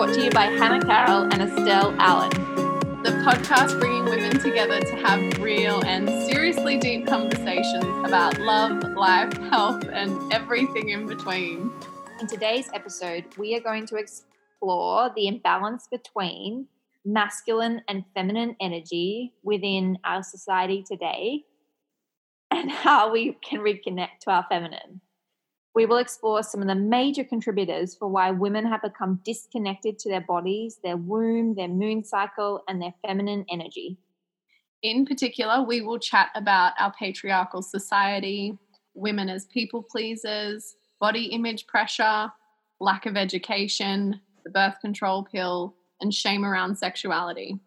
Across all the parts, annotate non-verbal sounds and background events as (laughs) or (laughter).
brought to you by Hannah Carroll and Estelle Allen. The podcast bringing women together to have real and seriously deep conversations about love, life, health, and everything in between. In today's episode, we are going to explore the imbalance between masculine and feminine energy within our society today and how we can reconnect to our feminine. We will explore some of the major contributors for why women have become disconnected to their bodies, their womb, their moon cycle, and their feminine energy. In particular, we will chat about our patriarchal society, women as people pleasers, body image pressure, lack of education, the birth control pill, and shame around sexuality.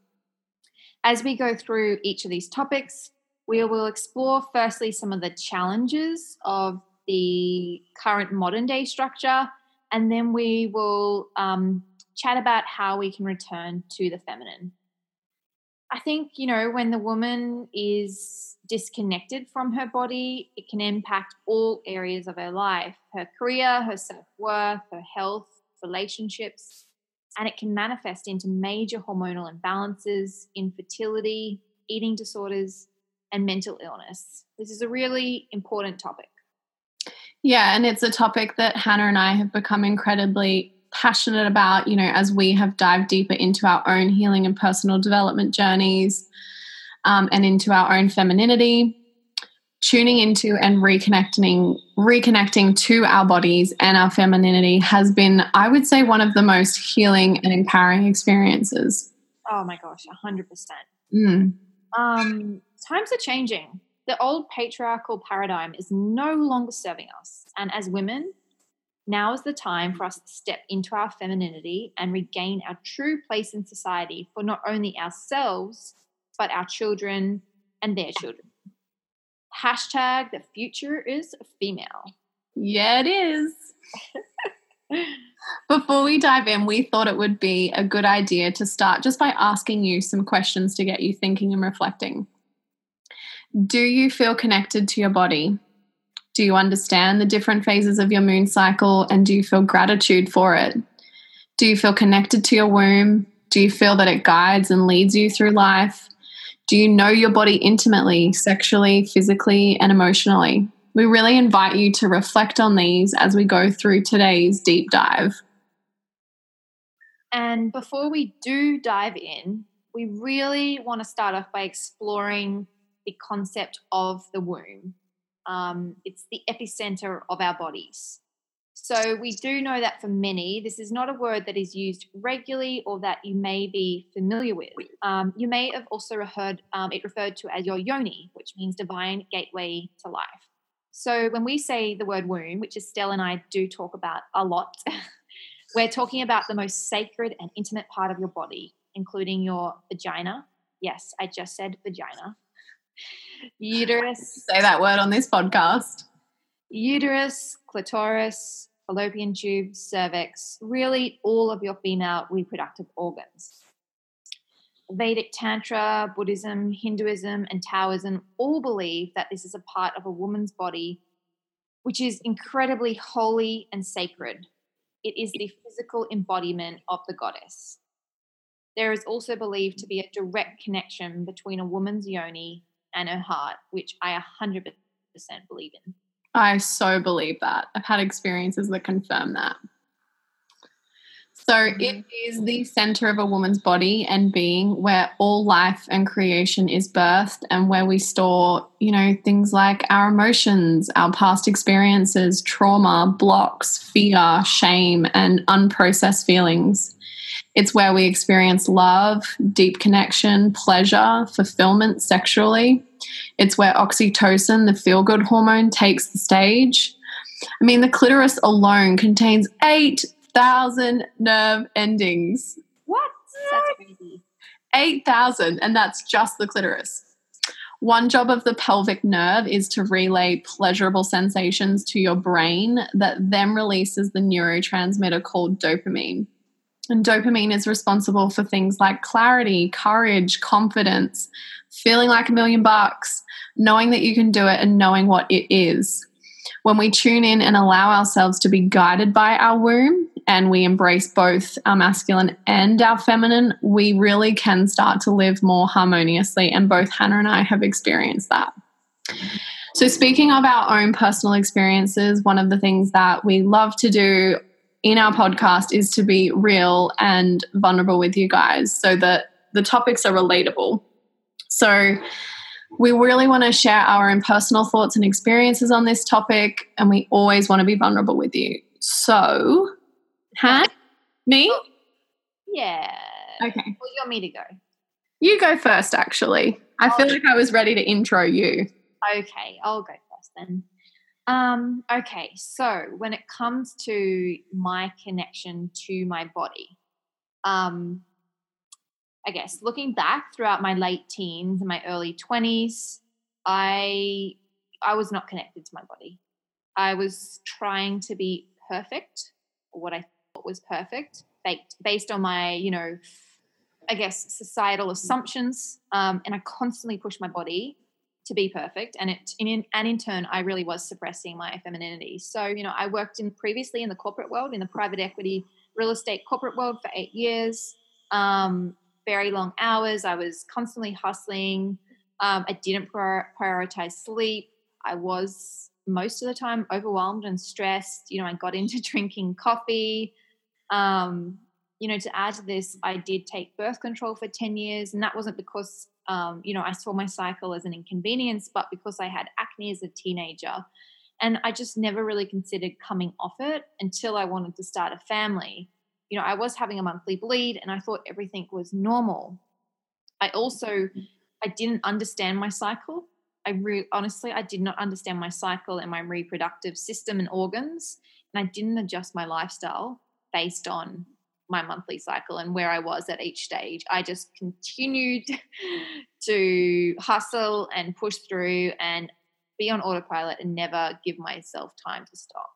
As we go through each of these topics, we will explore firstly some of the challenges of the current modern day structure, and then we will um, chat about how we can return to the feminine. I think, you know, when the woman is disconnected from her body, it can impact all areas of her life her career, her self worth, her health, relationships, and it can manifest into major hormonal imbalances, infertility, eating disorders, and mental illness. This is a really important topic. Yeah, and it's a topic that Hannah and I have become incredibly passionate about, you know, as we have dived deeper into our own healing and personal development journeys um, and into our own femininity. Tuning into and reconnecting, reconnecting to our bodies and our femininity has been, I would say, one of the most healing and empowering experiences. Oh my gosh, hundred percent. Mm. Um, times are changing the old patriarchal paradigm is no longer serving us. And as women, now is the time for us to step into our femininity and regain our true place in society for not only ourselves, but our children and their children. Hashtag the future is female. Yeah, it is. (laughs) Before we dive in, we thought it would be a good idea to start just by asking you some questions to get you thinking and reflecting. Do you feel connected to your body? Do you understand the different phases of your moon cycle and do you feel gratitude for it? Do you feel connected to your womb? Do you feel that it guides and leads you through life? Do you know your body intimately, sexually, physically, and emotionally? We really invite you to reflect on these as we go through today's deep dive. And before we do dive in, we really want to start off by exploring the concept of the womb. Um, it's the epicenter of our bodies. So we do know that for many, this is not a word that is used regularly or that you may be familiar with. Um, you may have also heard um, it referred to as your yoni, which means divine gateway to life. So when we say the word womb, which Estelle and I do talk about a lot, (laughs) we're talking about the most sacred and intimate part of your body, including your vagina. Yes, I just said vagina uterus. (laughs) Say that word on this podcast. Uterus, clitoris, fallopian tube, cervix, really all of your female reproductive organs. Vedic Tantra, Buddhism, Hinduism, and Taoism all believe that this is a part of a woman's body which is incredibly holy and sacred. It is the physical embodiment of the goddess. There is also believed to be a direct connection between a woman's yoni and her heart, which I 100% believe in. I so believe that. I've had experiences that confirm that. So mm-hmm. it is the center of a woman's body and being where all life and creation is birthed and where we store, you know, things like our emotions, our past experiences, trauma, blocks, fear, shame, and unprocessed feelings. It's where we experience love, deep connection, pleasure, fulfillment sexually. It's where oxytocin, the feel good hormone, takes the stage. I mean, the clitoris alone contains 8,000 nerve endings. What? That's crazy. 8,000, and that's just the clitoris. One job of the pelvic nerve is to relay pleasurable sensations to your brain that then releases the neurotransmitter called dopamine. And dopamine is responsible for things like clarity, courage, confidence, feeling like a million bucks, knowing that you can do it, and knowing what it is. when we tune in and allow ourselves to be guided by our womb and we embrace both our masculine and our feminine, we really can start to live more harmoniously. And both Hannah and I have experienced that. So, speaking of our own personal experiences, one of the things that we love to do in our podcast is to be real and vulnerable with you guys so that the topics are relatable. So, we really want to share our own personal thoughts and experiences on this topic, and we always want to be vulnerable with you. So, Han, me? Oh, yeah. Okay. Well, you want me to go? You go first, actually. I feel oh. like I was ready to intro you. Okay, I'll go first then. Um, okay, so when it comes to my connection to my body, um, I guess looking back throughout my late teens and my early 20s, I I was not connected to my body. I was trying to be perfect, or what I thought was perfect, based based on my, you know, I guess societal assumptions. Um, and I constantly pushed my body to be perfect, and it in, and in turn, I really was suppressing my femininity. So, you know, I worked in previously in the corporate world, in the private equity, real estate corporate world for eight years. Um, very long hours. I was constantly hustling. Um, I didn't prior- prioritize sleep. I was most of the time overwhelmed and stressed. You know, I got into (laughs) drinking coffee. Um, you know, to add to this, I did take birth control for 10 years, and that wasn't because, um, you know, I saw my cycle as an inconvenience, but because I had acne as a teenager. And I just never really considered coming off it until I wanted to start a family you know, I was having a monthly bleed and I thought everything was normal. I also I didn't understand my cycle. I re- honestly I did not understand my cycle and my reproductive system and organs and I didn't adjust my lifestyle based on my monthly cycle and where I was at each stage. I just continued (laughs) to hustle and push through and be on autopilot and never give myself time to stop.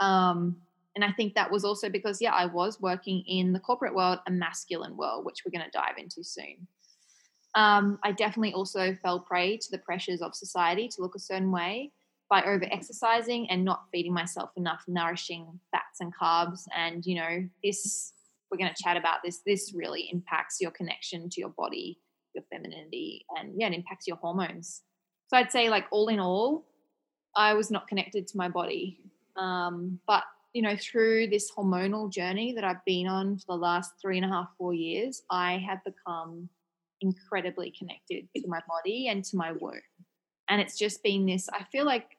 Um, and I think that was also because, yeah, I was working in the corporate world, a masculine world, which we're going to dive into soon. Um, I definitely also fell prey to the pressures of society to look a certain way by over exercising and not feeding myself enough nourishing fats and carbs. And, you know, this, we're going to chat about this. This really impacts your connection to your body, your femininity, and yeah, it impacts your hormones. So I'd say, like, all in all, I was not connected to my body. Um, but you know, through this hormonal journey that I've been on for the last three and a half, four years, I have become incredibly connected to my body and to my womb. And it's just been this, I feel like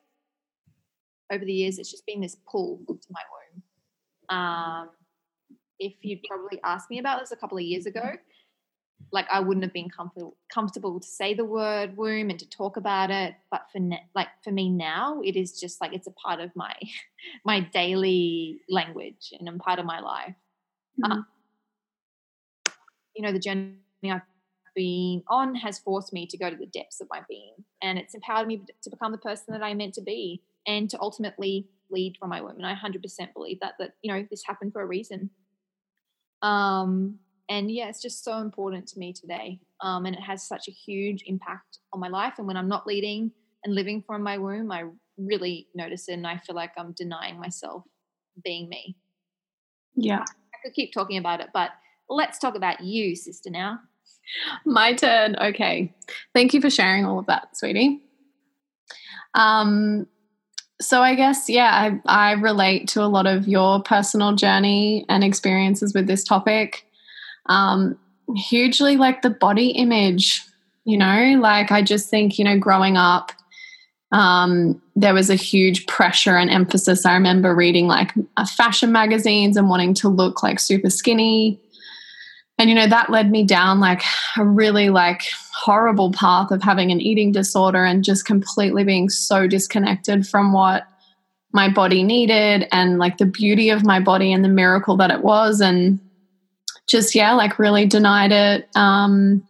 over the years, it's just been this pull to my womb. Um, if you'd probably asked me about this a couple of years ago, like I wouldn't have been comfortable comfortable to say the word womb and to talk about it. But for ne- like for me now, it is just like it's a part of my (laughs) my daily language and a part of my life. Mm-hmm. Um, you know, the journey I've been on has forced me to go to the depths of my being, and it's empowered me to become the person that I meant to be, and to ultimately lead from my womb. And I 100% believe that that you know this happened for a reason. Um, and yeah it's just so important to me today um, and it has such a huge impact on my life. And when i'm not leading and living from my womb i really notice it and i feel like i'm denying myself being me. Yeah. I could keep talking about it but let's talk about you sister now. My turn. Okay. Thank you for sharing all of that sweetie. Um so I guess yeah, I, I relate to a lot of your personal journey and experiences with this topic um, hugely like the body image, you know, like I just think, you know, growing up, um, there was a huge pressure and emphasis. I remember reading like fashion magazines and wanting to look like super skinny. And, you know, that led me down like a really like horrible path of having an eating disorder and just completely being so disconnected from what my body needed and like the beauty of my body and the miracle that it was. And, just yeah like really denied it um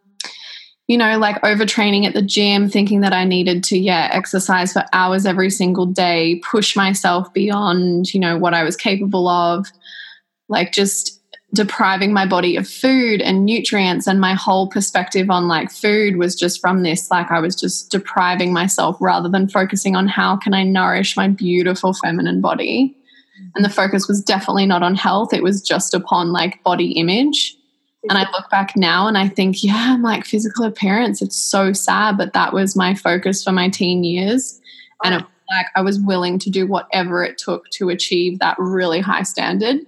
you know like overtraining at the gym thinking that i needed to yeah exercise for hours every single day push myself beyond you know what i was capable of like just depriving my body of food and nutrients and my whole perspective on like food was just from this. Like I was just depriving myself rather than focusing on how can I nourish my beautiful feminine body. Mm-hmm. And the focus was definitely not on health. It was just upon like body image. And I look back now and I think (laughs) yeah I'm like physical appearance. It's so sad but that was my focus for my teen years. And it like I was willing to do whatever it took to achieve that really high standard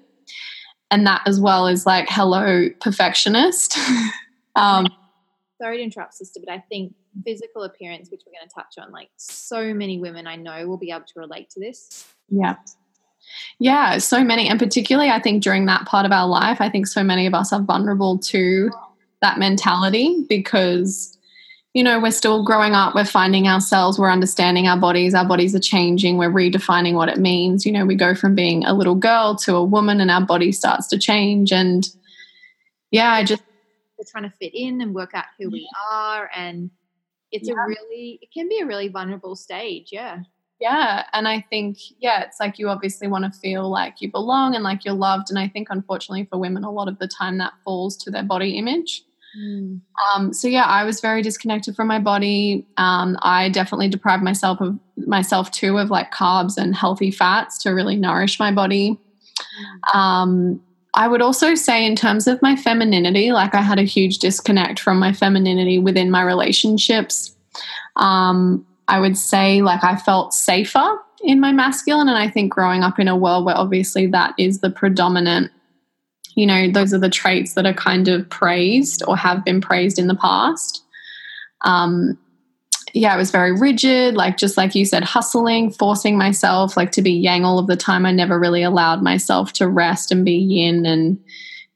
and that as well is like hello perfectionist. (laughs) Um, sorry to interrupt sister but i think physical appearance which we're going to touch on like so many women i know will be able to relate to this. Yeah. Yeah so many and particularly i think during that part of our life i think so many of us are vulnerable to that mentality because you know, we're still growing up, we're finding ourselves, we're understanding our bodies, our bodies are changing, we're redefining what it means. You know, we go from being a little girl to a woman and our body starts to change. And yeah, I just. We're trying to fit in and work out who we are. And it's yeah. a really, it can be a really vulnerable stage. Yeah. Yeah. And I think, yeah, it's like you obviously want to feel like you belong and like you're loved. And I think, unfortunately, for women, a lot of the time that falls to their body image. Mm. Um, so yeah, I was very disconnected from my body. Um, I definitely deprived myself of myself too of like carbs and healthy fats to really nourish my body. Mm. Um, I would also say, in terms of my femininity, like I had a huge disconnect from my femininity within my relationships. Um, I would say, like, I felt safer in my masculine. And I think growing up in a world where obviously that is the predominant you know, those are the traits that are kind of praised or have been praised in the past. Um, yeah, it was very rigid, like just like you said, hustling, forcing myself like to be yang all of the time. I never really allowed myself to rest and be yin and,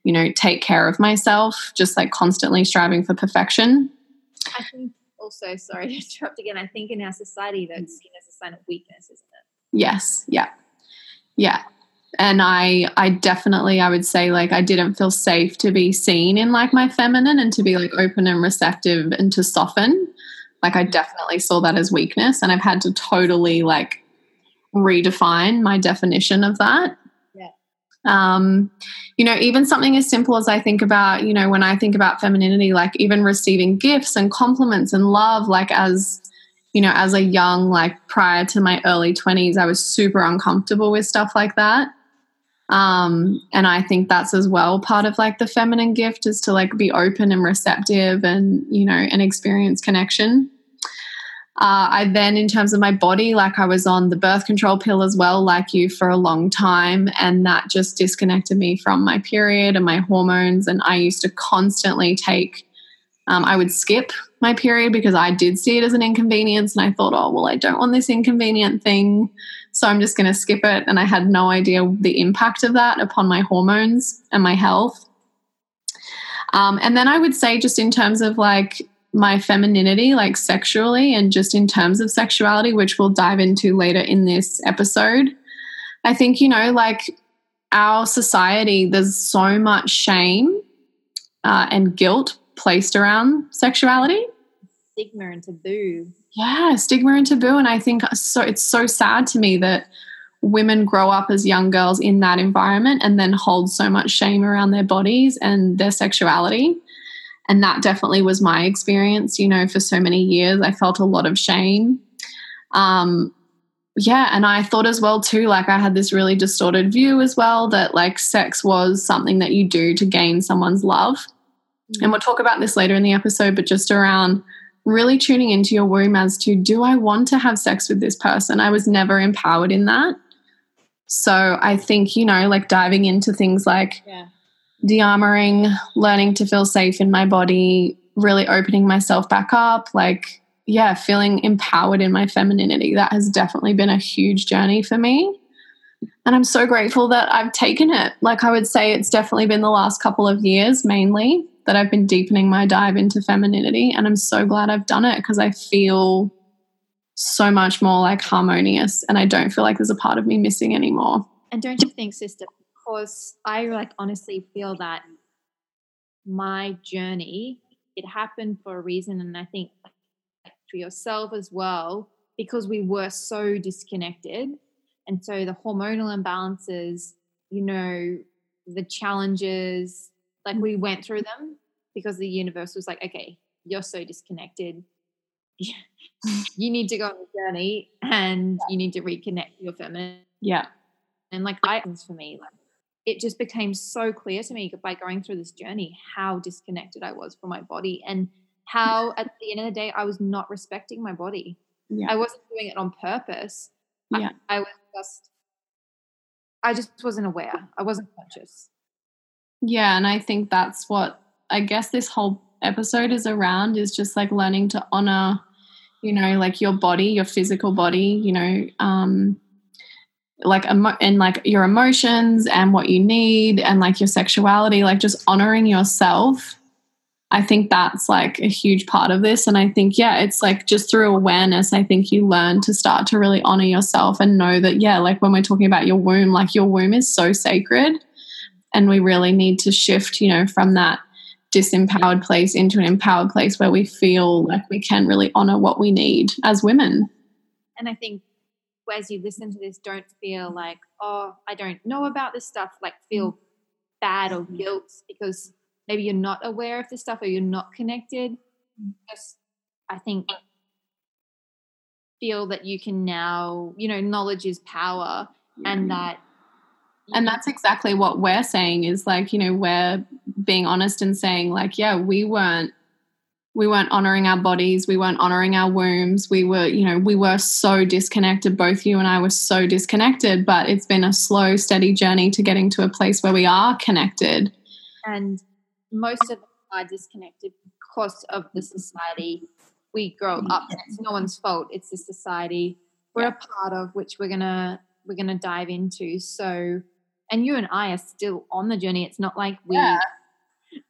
you know, take care of myself, just like constantly striving for perfection. I think also, sorry (laughs) to interrupt again, I think in our society that's seen as a sign of weakness, isn't it? Yes, yeah. Yeah and i i definitely i would say like i didn't feel safe to be seen in like my feminine and to be like open and receptive and to soften. Like i definitely saw that as weakness and i've had to totally like redefine my definition of that. Yeah. Um you know even something as simple as i think about you know when i think about femininity like even receiving gifts and compliments and love like as you know as a young like prior to my early 20s i was super uncomfortable with stuff like that um, and I think that's as well part of like the feminine gift is to like be open and receptive and, you know, and experience connection. Uh, I then, in terms of my body, like I was on the birth control pill as well, like you, for a long time. And that just disconnected me from my period and my hormones. And I used to constantly take, um, I would skip my period because I did see it as an inconvenience. And I thought, oh, well, I don't want this inconvenient thing. So I'm just going to skip it. And I had no idea the impact of that upon my hormones and my health. Um, and then I would say, just in terms of like my femininity, like sexually, and just in terms of sexuality, which we'll dive into later in this episode, I think, you know, like our society, there's so much shame uh, and guilt placed around sexuality. Stigma and taboo yeah stigma and taboo. And i think so it's so sad to me that women grow up as young girls in that environment and then hold so much shame around their bodies and their sexuality. And that definitely was my experience you know for so many years. I felt a lot of shame. Um yeah and i thought as well too like i had this really distorted view as well that like sex was something that you do to gain someone's love. Mm-hmm. and we'll talk about this later in the episode but just around really tuning into your womb as to do I want to have sex with this person? I was never empowered in that. So I think, you know, like diving into things like yeah. de-armoring, learning to feel safe in my body, really opening myself back up, like, yeah, feeling empowered in my femininity. That has definitely been a huge journey for me. And I'm so grateful that I've taken it. Like, I would say it's definitely been the last couple of years mainly that I've been deepening my dive into femininity. And I'm so glad I've done it because I feel so much more like harmonious and I don't feel like there's a part of me missing anymore. And don't you think, sister, because I like honestly feel that my journey, it happened for a reason. And I think for yourself as well, because we were so disconnected. And so the hormonal imbalances, you know, the challenges. Like we went through them because the universe was like, okay, you're so disconnected. (laughs) you need to go on a journey and you need to reconnect your feminine. Yeah. And like I for me, like it just became so clear to me by going through this journey how disconnected I was from my body and how at the end of the day I was not respecting my body. Yeah. I wasn't doing it on purpose. Yeah. I, I was just I just wasn't aware. I wasn't conscious. Yeah, and I think that's what I guess this whole episode is around is just like learning to honor, you know, like your body, your physical body, you know, um like emo- and like your emotions and what you need and like your sexuality, like just honoring yourself. I think that's like a huge part of this. And I think, yeah, it's like just through awareness, I think you learn to start to really honor yourself and know that, yeah, like when we're talking about your womb, like your womb is so sacred. And we really need to shift, you know, from that disempowered place into an empowered place where we feel like we can really honor what we need as women. And I think as you listen to this, don't feel like, oh, I don't know about this stuff, like feel bad or guilt because maybe you're not aware of this stuff or you're not connected. Just, I think, feel that you can now, you know, knowledge is power and mm-hmm. that. And mm-hmm. that's exactly what we're saying is like, you know, we're being honest and saying, like, yeah, we weren't we weren't honoring our bodies we weren't honoring our wombs we were you know we were so disconnected. Both you and i were so disconnected but it's been a slow steady journey to getting to a place where we are connected. And most of us are disconnected because of the society we grow up it's no one's fault. It's the society we're yeah. a part of which we're gonna we're gonna dive into. So and you and i are still on the journey it's not like we yeah.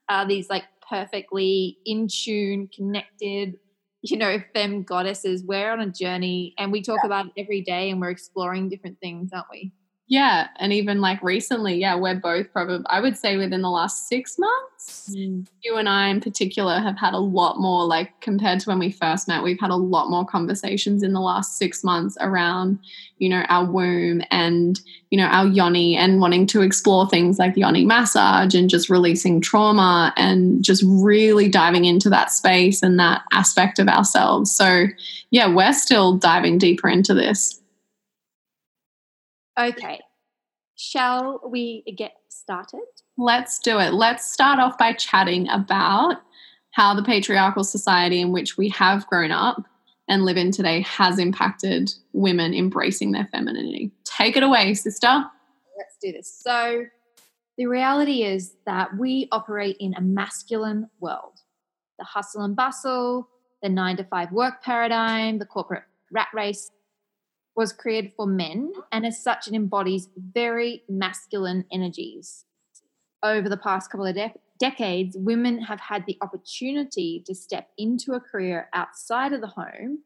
are these like perfectly in tune, connected, you know, femme goddesses. We're on a journey and we talk yeah. about it every day and we're exploring different things, aren't we? Yeah. And even like recently, yeah, we're both probably, I would say within the last six months, mm. you and I in particular have had a lot more, like compared to when we first met, we've had a lot more conversations in the last six months around, you know, our womb and, you know, our yoni and wanting to explore things like yoni massage and just releasing trauma and just really diving into that space and that aspect of ourselves. So, yeah, we're still diving deeper into this. Okay. Shall we get started? Let's do it. Let's start off by chatting about how the patriarchal society in which we have grown up and live in today has impacted women embracing their femininity. Take it away, sister. Let's do this. So, the reality is that we operate in a masculine world. The hustle and bustle, the nine to five work paradigm, the corporate rat race, was created for men and as such it embodies very masculine energies. Over the past couple of de- decades, women have had the opportunity to step into a career outside of the home.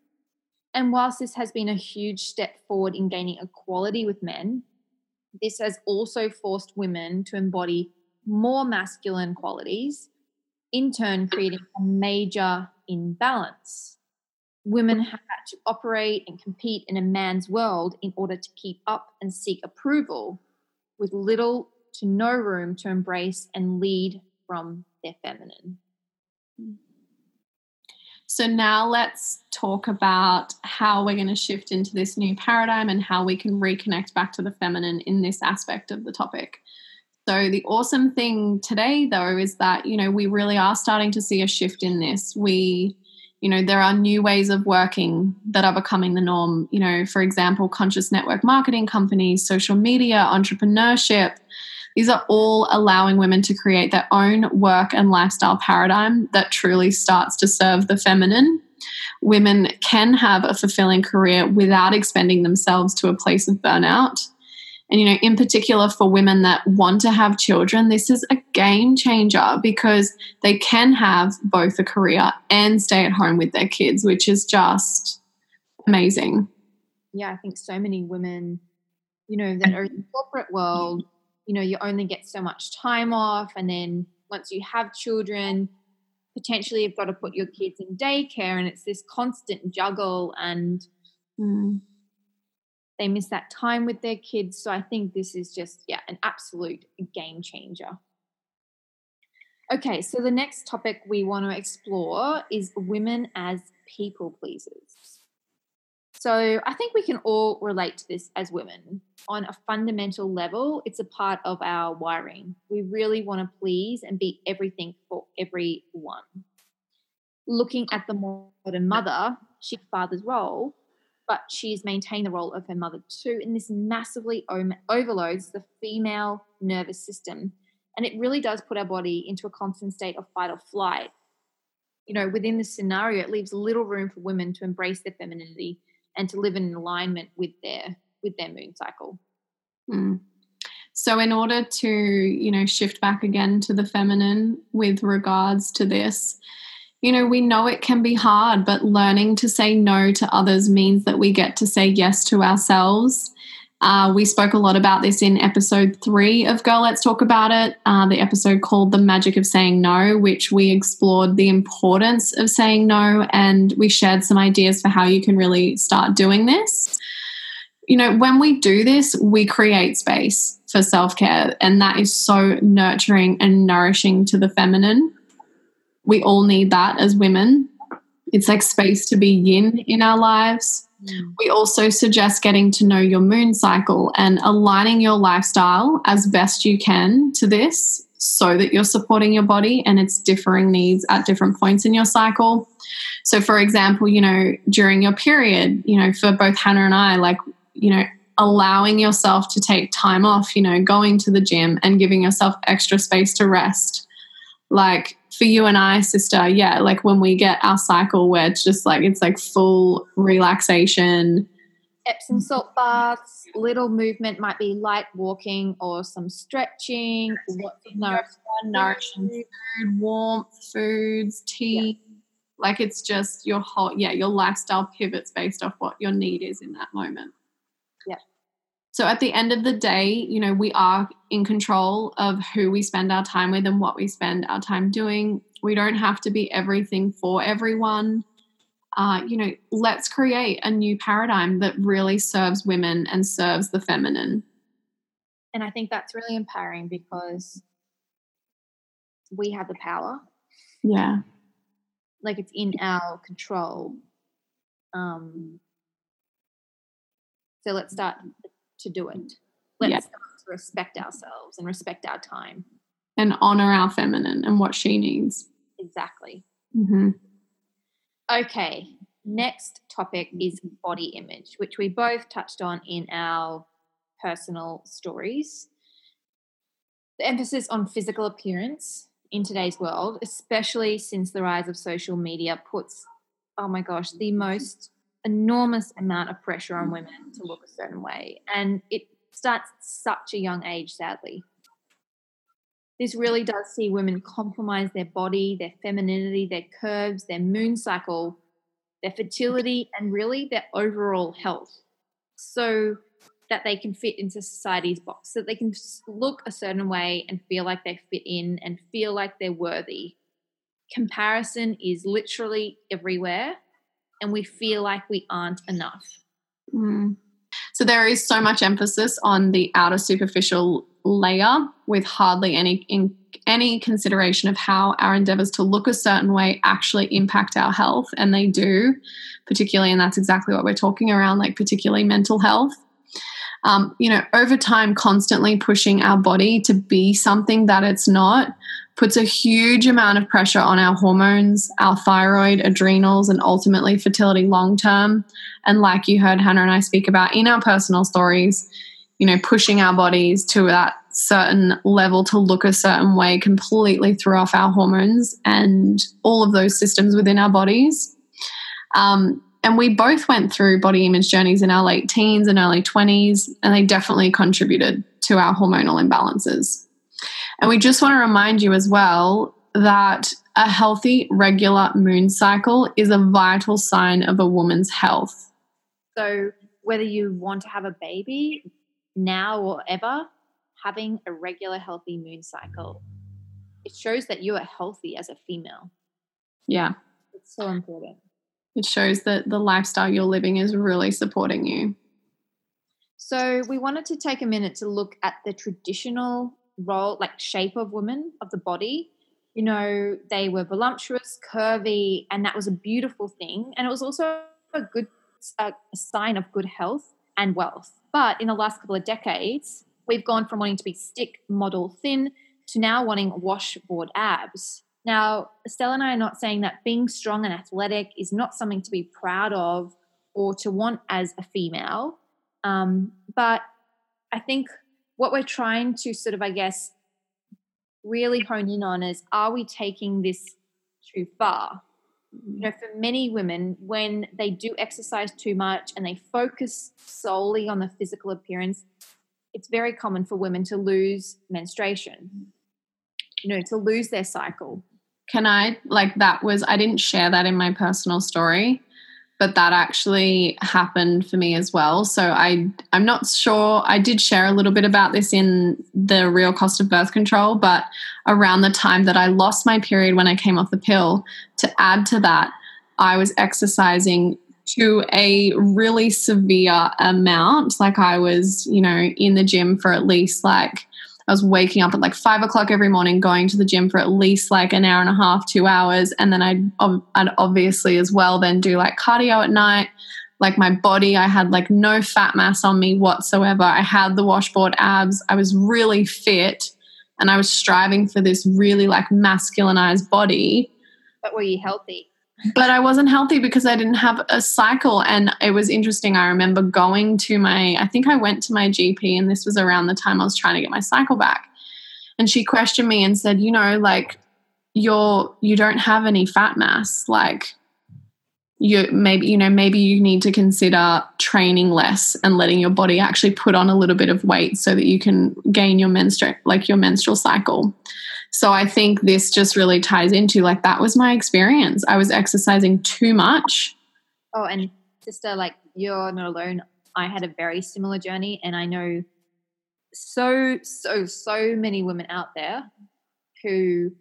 And whilst this has been a huge step forward in gaining equality with men, this has also forced women to embody more masculine qualities, in turn, creating a major imbalance women have had to operate and compete in a man's world in order to keep up and seek approval with little to no room to embrace and lead from their feminine. So, now let's talk about how we're going to shift into this new paradigm and how we can reconnect back to the feminine in this aspect of the topic. So, the awesome thing today, though, is that, you know, we really are starting to see a shift in this. We you know there are new ways of working that are becoming the norm. You know for example conscious network marketing companies social media entrepreneurship these are all allowing women to create their own work and lifestyle paradigm that truly starts to serve the feminine. Women can have a fulfilling career without expending themselves to a place of burnout and, you know, in particular for women that want to have children, this is a game changer because they can have both a career and stay at home with their kids, which is just amazing. Yeah, I think so many women, you know, that are in the corporate world, you know, you only get so much time off. And then once you have children, potentially you've got to put your kids in daycare and it's this constant juggle and mm They miss that time with their kids. So I think this is just, yeah, an absolute game changer. Okay, so the next topic we want to explore is women as people pleasers. So I think we can all relate to this as women. On a fundamental level, it's a part of our wiring. We really want to please and be everything for everyone. Looking at the modern mother, she father's role, but she's maintained the role of her mother too. And this massively overloads the female nervous system. And it really does put our body into a constant state of fight or flight. You know, within this scenario, it leaves little room for women to embrace their femininity and to live in alignment with their with their moon cycle. Mm. So in order to, you know, shift back again to the feminine with regards to this, you know, we know it can be hard, but learning to say no to others means that we get to say yes to ourselves. Uh, we spoke a lot about this in episode three of Girl Let's Talk About It, uh, the episode called The Magic of Saying No, which we explored the importance of saying no and we shared some ideas for how you can really start doing this. You know, when we do this, we create space for self care, and that is so nurturing and nourishing to the feminine. We all need that as women. It's like space to be yin in our lives Mm. We also suggest getting to know your moon cycle and aligning your lifestyle as best you can to this so that you're supporting your body and its differing needs at different points in your cycle. So, for example, you know, during your period, you know, for both Hannah and I, like, you know, allowing yourself to take time off, you know, going to the gym and giving yourself extra space to rest. Like, for you and I, sister, yeah, like when we get our cycle where it's just like it's like full relaxation. Epsom salt baths, little movement might be light walking or some stretching, lots of nourishing, nourishing food, warmth foods, tea. Yeah. Like it's just your whole yeah, your lifestyle pivots based off what your need is in that moment. So at the end of the day, you know, we are in control of who we spend our time with and what we spend our time doing. We don't have to be everything for everyone. Uh, you know, let's create a new paradigm that really serves women and serves the feminine. And I think that's really empowering because we have the power. Yeah. Like it's in our control. Um, so let's start to do it. Let's yeah. respect ourselves and respect our time. And honor our feminine and what she needs. Exactly. Mm-hmm. Okay, next topic is body image, which we both touched on in our personal stories. The emphasis on physical appearance in today's world, especially since the rise of social media, puts, oh my gosh, the most enormous amount of pressure on mm. women to look a certain way. And it starts at such a young age, sadly. This really does see women compromise their body, their femininity, their curves, their moon cycle, their fertility, and really their overall health. So that they can fit into society's box, so that they can look a certain way and feel like they fit in and feel like they're worthy. Comparison is literally everywhere and we feel like we aren't enough. Mm. So there is so much emphasis on the outer superficial layer with hardly any in, any consideration of how our endeavors to look a certain way actually impact our health and they do particularly and that's exactly what we're talking around like particularly mental health um, you know over time constantly pushing our body to be something that it's not puts a huge amount of pressure on our hormones, our thyroid, adrenals, and ultimately fertility long term. And like you heard Hannah and I speak about in our personal stories, you know, pushing our bodies to that certain level to look a certain way completely threw off our hormones and all of those systems within our bodies. Um, and we both went through body image journeys in our late teens and early 20s, and they definitely contributed to our hormonal imbalances. And we just want to remind you as well that a healthy, regular moon cycle is a vital sign of a woman's health. So, whether you want to have a baby now or ever, having a regular, healthy moon cycle, it shows that you are healthy as a female. Yeah. It's so important. It shows that the lifestyle you're living is really supporting you. So we wanted to take a minute to look at the traditional role, like shape of women of the body. You know, they were voluptuous, curvy, and that was a beautiful thing. And it was also a good a sign of good health and wealth. But in the last couple of decades, we've gone from wanting to be stick model thin to now wanting washboard abs. Now, Estelle and I are not saying that being strong and athletic is not something to be proud of or to want as a female. Um, but I think what we're trying to sort of, I guess, really hone in on is are we taking this too far? You know, for many women, when they do exercise too much and they focus solely on the physical appearance, it's very common for women to lose menstruation, you know, to lose their cycle. Can I, like, that was, I didn't share that in my personal story, but that actually happened for me as well. So I, I'm not sure, I did share a little bit about this in the real cost of birth control, but around the time that I lost my period when I came off the pill, to add to that, I was exercising to a really severe amount. Like I was, you know, in the gym for at least like I was waking up at like five o'clock every morning, going to the gym for at least like an hour and a half, two hours, and then I'd, I'd obviously as well then do like cardio at night. Like my body, I had like no fat mass on me whatsoever. I had the washboard abs. I was really fit, and I was striving for this really like masculinized body. But were you healthy? But I wasn't healthy because I didn't have a cycle. And it was interesting. I remember going to my, I think I went to my GP, and this was around the time I was trying to get my cycle back. And she questioned me and said, you know, like, you're, you don't have any fat mass. Like, you maybe, you know, maybe you need to consider training less and letting your body actually put on a little bit of weight so that you can gain your menstrual, like your menstrual cycle. So I think this just really ties into like that was my experience. I was exercising too much. Oh, and sister, like you're not alone. I had a very similar journey, and I know so, so, so many women out there who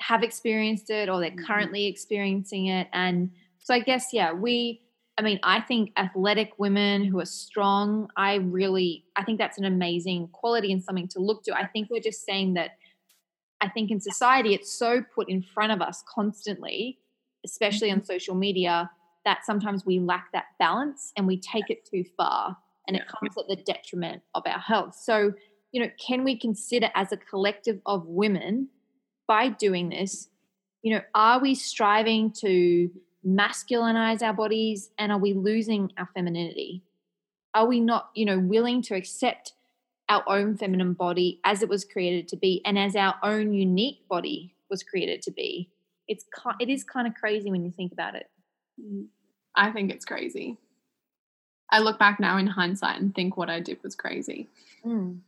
have experienced it or they're mm-hmm. currently experiencing it. And so I guess, yeah, we, I mean, I think athletic women who are strong, I really, I think that's an amazing quality and something to look to. I think we're just saying that I think in society, it's so put in front of us constantly, especially on mm-hmm. social media, that sometimes we lack that balance and we take it too far and it comes at the detriment of our health. So, you know, can we consider as a collective of women by doing this, you know, are we striving to masculinize our bodies and are we losing our femininity? Are we not, you know, willing to accept our own feminine body as it was created to be and as our own unique body was created to be. It's it is kind of crazy when you think about it. Mm. i think it's crazy. I look back now in hindsight and think what i did was crazy. Mm.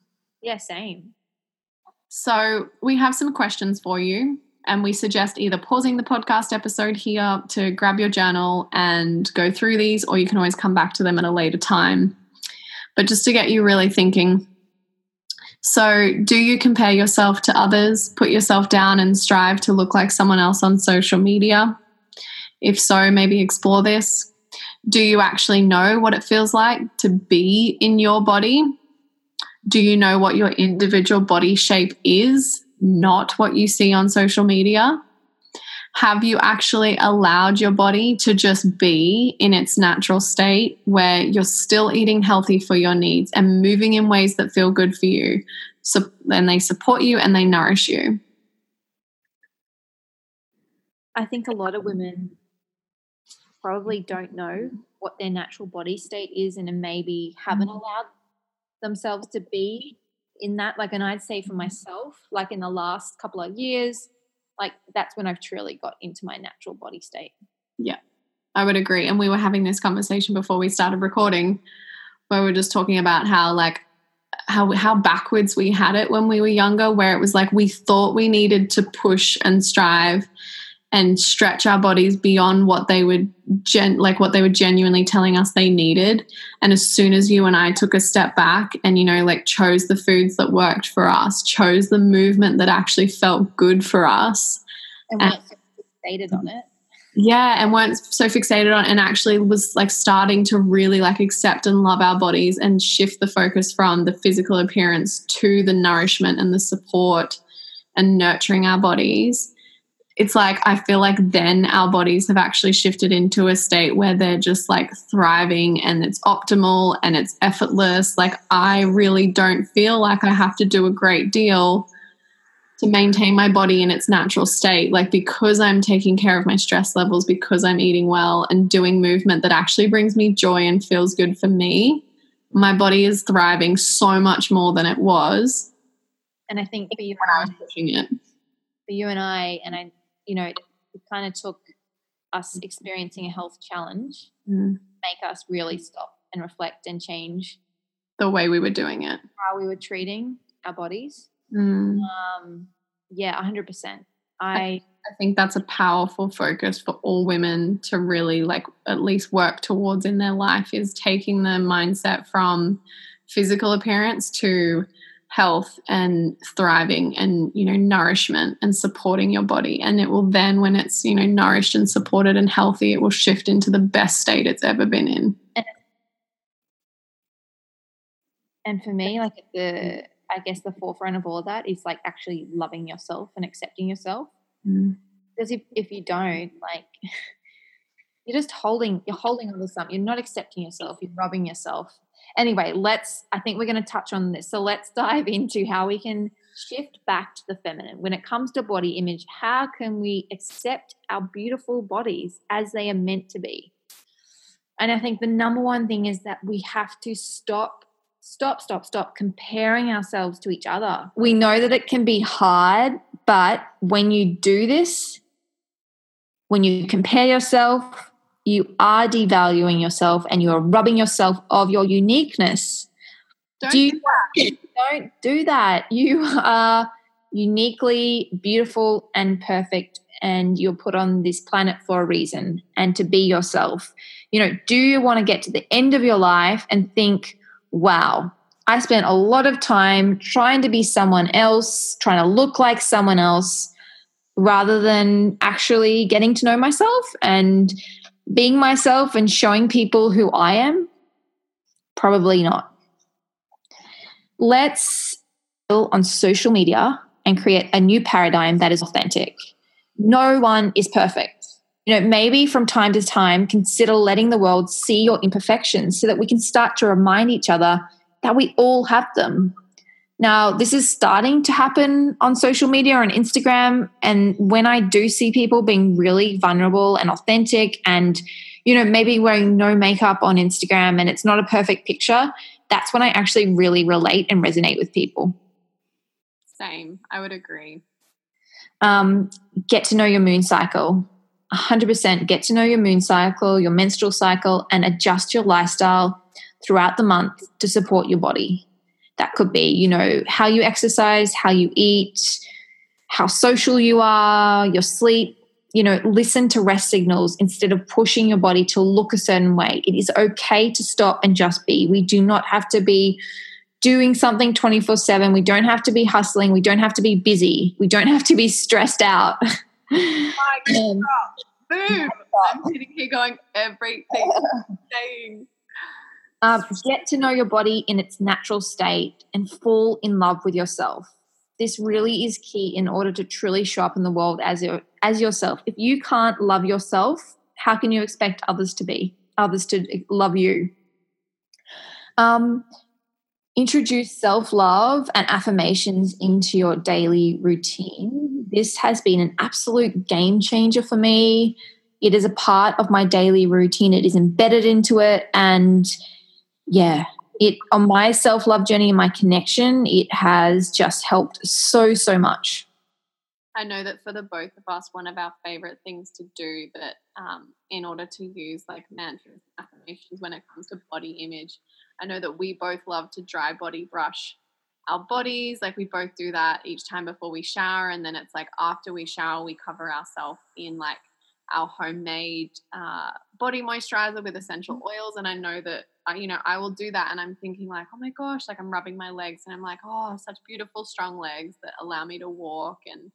yeah same. So we have some questions for you and we suggest either pausing the podcast episode here to grab your journal and go through these or you can always come back to them at a later time. But just to get you really thinking so, do you compare yourself to others, put yourself down, and strive to look like someone else on social media? If so, maybe explore this. Do you actually know what it feels like to be in your body? Do you know what your individual body shape is, not what you see on social media? Have you actually allowed your body to just be in its natural state where you're still eating healthy for your needs and moving in ways that feel good for you? So then they support you and they nourish you. I think a lot of women probably don't know what their natural body state is and maybe haven't mm. allowed themselves to be in that. Like, and I'd say for myself, like in the last couple of years, like that's when I've truly got into my natural body state. Yeah, I would agree. And we were having this conversation before we started recording where we are just talking about how like how how backwards we had it when we were younger where it was like we thought we needed to push and strive and stretch our bodies beyond what they would gen like what they were genuinely telling us they needed. And as soon as you and I took a step back and you know like chose the foods that worked for us chose the movement that actually felt good for us. And, and stated on it. Yeah and weren't so fixated on and actually was like starting to really like accept and love our bodies and shift the focus from the physical appearance to the nourishment and the support and nurturing our bodies it's like I feel like then our bodies have actually shifted into a state where they're just like thriving and it's optimal and it's effortless. Like I really don't feel like I have to do a great deal to maintain my body in its natural state. Like because I'm taking care of my stress levels, because I'm eating well and doing movement that actually brings me joy and feels good for me, my body is thriving so much more than it was. And I think for you, when I was pushing it. For you and I, and I you know, it, it kind of took us experiencing a health challenge mm. make us really stop and reflect and change the way we were doing it, how we were treating our bodies. Mm. Um, yeah, 100%. I, I think that's a powerful focus for all women to really like at least work towards in their life is taking the mindset from physical appearance to health and thriving and you know nourishment and supporting your body. And it will then when it's you know nourished and supported and healthy it will shift into the best state it's ever been in. And, for me like the i guess the forefront of all of that is like actually loving yourself and accepting yourself. Mm. because if, if you don't like (laughs) you're just holding you're holding on to something you're not accepting yourself you're robbing yourself Anyway, let's, I think we're going to touch on this. So let's (laughs) dive into how we can shift back to the feminine. When it comes to body image, how can we accept our beautiful bodies as they are meant to be? And I think the number one thing is that we have to stop, stop, stop, stop comparing ourselves to each other. We know that it can be hard, but when you do this, when you compare yourself, you are devaluing yourself and you're robbing yourself of your uniqueness. Don't do, you, do don't do that. (laughs) You are uniquely beautiful and perfect and you're put on this planet for a reason and to be yourself. You know, do you want to get to the end of your life and think, wow, I spent a lot of time trying to be someone else, trying to look like someone else, rather than actually getting to know myself and being myself and showing people who I am? Probably not. Let's build on social media and create a new paradigm that is authentic. No one is perfect. You know, maybe from time to time, consider letting the world see your imperfections so that we can start to remind each other that we all have them. Now, this is starting to happen on social media or on Instagram. And when I do see people being really vulnerable and authentic and, you know, maybe wearing no makeup on Instagram and it's not a perfect picture, that's when I actually really relate and resonate with people. Same. I would agree. Um, get to know your moon cycle. 100% get to know your moon cycle, your menstrual cycle, and adjust your lifestyle throughout the month to support your body. That could be, you know, how you exercise, how you eat, how social you are, your sleep. You know, listen to rest signals instead of pushing your body to look a certain way. It is okay to stop and just be. We do not have to be doing something 24 7. We don't have to be hustling. We don't have to be busy. We don't have to be stressed out. (laughs) um, Boom. (laughs) I'm sitting here going, everything saying. Um, get to know your body in its natural state and fall in love with yourself. This really is key in order to truly show up in the world as your, as yourself. If you can't love yourself, how can you expect others to be, others to love you? Um, introduce self love and affirmations into your daily routine. This has been an absolute game changer for me. It is a part of my daily routine, it is embedded into it. And yeah, it on my self love journey and my connection, it has just helped so, so much. I know that for the both of us, one of our favorite things to do that um, in order to use like mantras affirmations when it comes to body image, I know that we both love to dry body brush our bodies. Like we both do that each time before we shower. And then it's like after we shower, we cover ourselves in like our homemade uh, body moisturizer with essential mm. oils. And I know that, you know, I will do that. And I'm thinking, like, oh my gosh, like I'm rubbing my legs and I'm like, oh, such beautiful, strong legs that allow me to walk and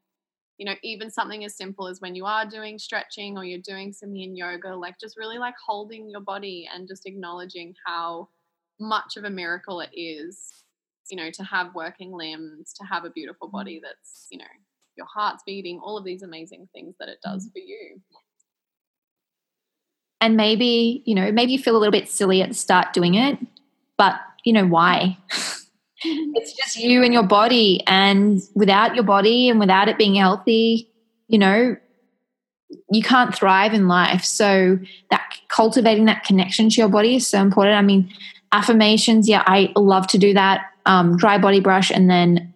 you know, even something as simple as when you are doing stretching or you're doing some yin yoga, like just really like holding your body and just acknowledging how much of a miracle it is, you know, to have working limbs, to have a beautiful body mm. that's, you know, your heart's beating, all of these amazing things that it does mm. for you. And maybe, you know, maybe you feel a little bit silly at the start doing it, but you know why? (laughs) it's just you and your body. And without your body and without it being healthy, you know, you can't thrive in life. So that cultivating that connection to your body is so important. I mean, affirmations, yeah, I love to do that. Um, dry body brush and then,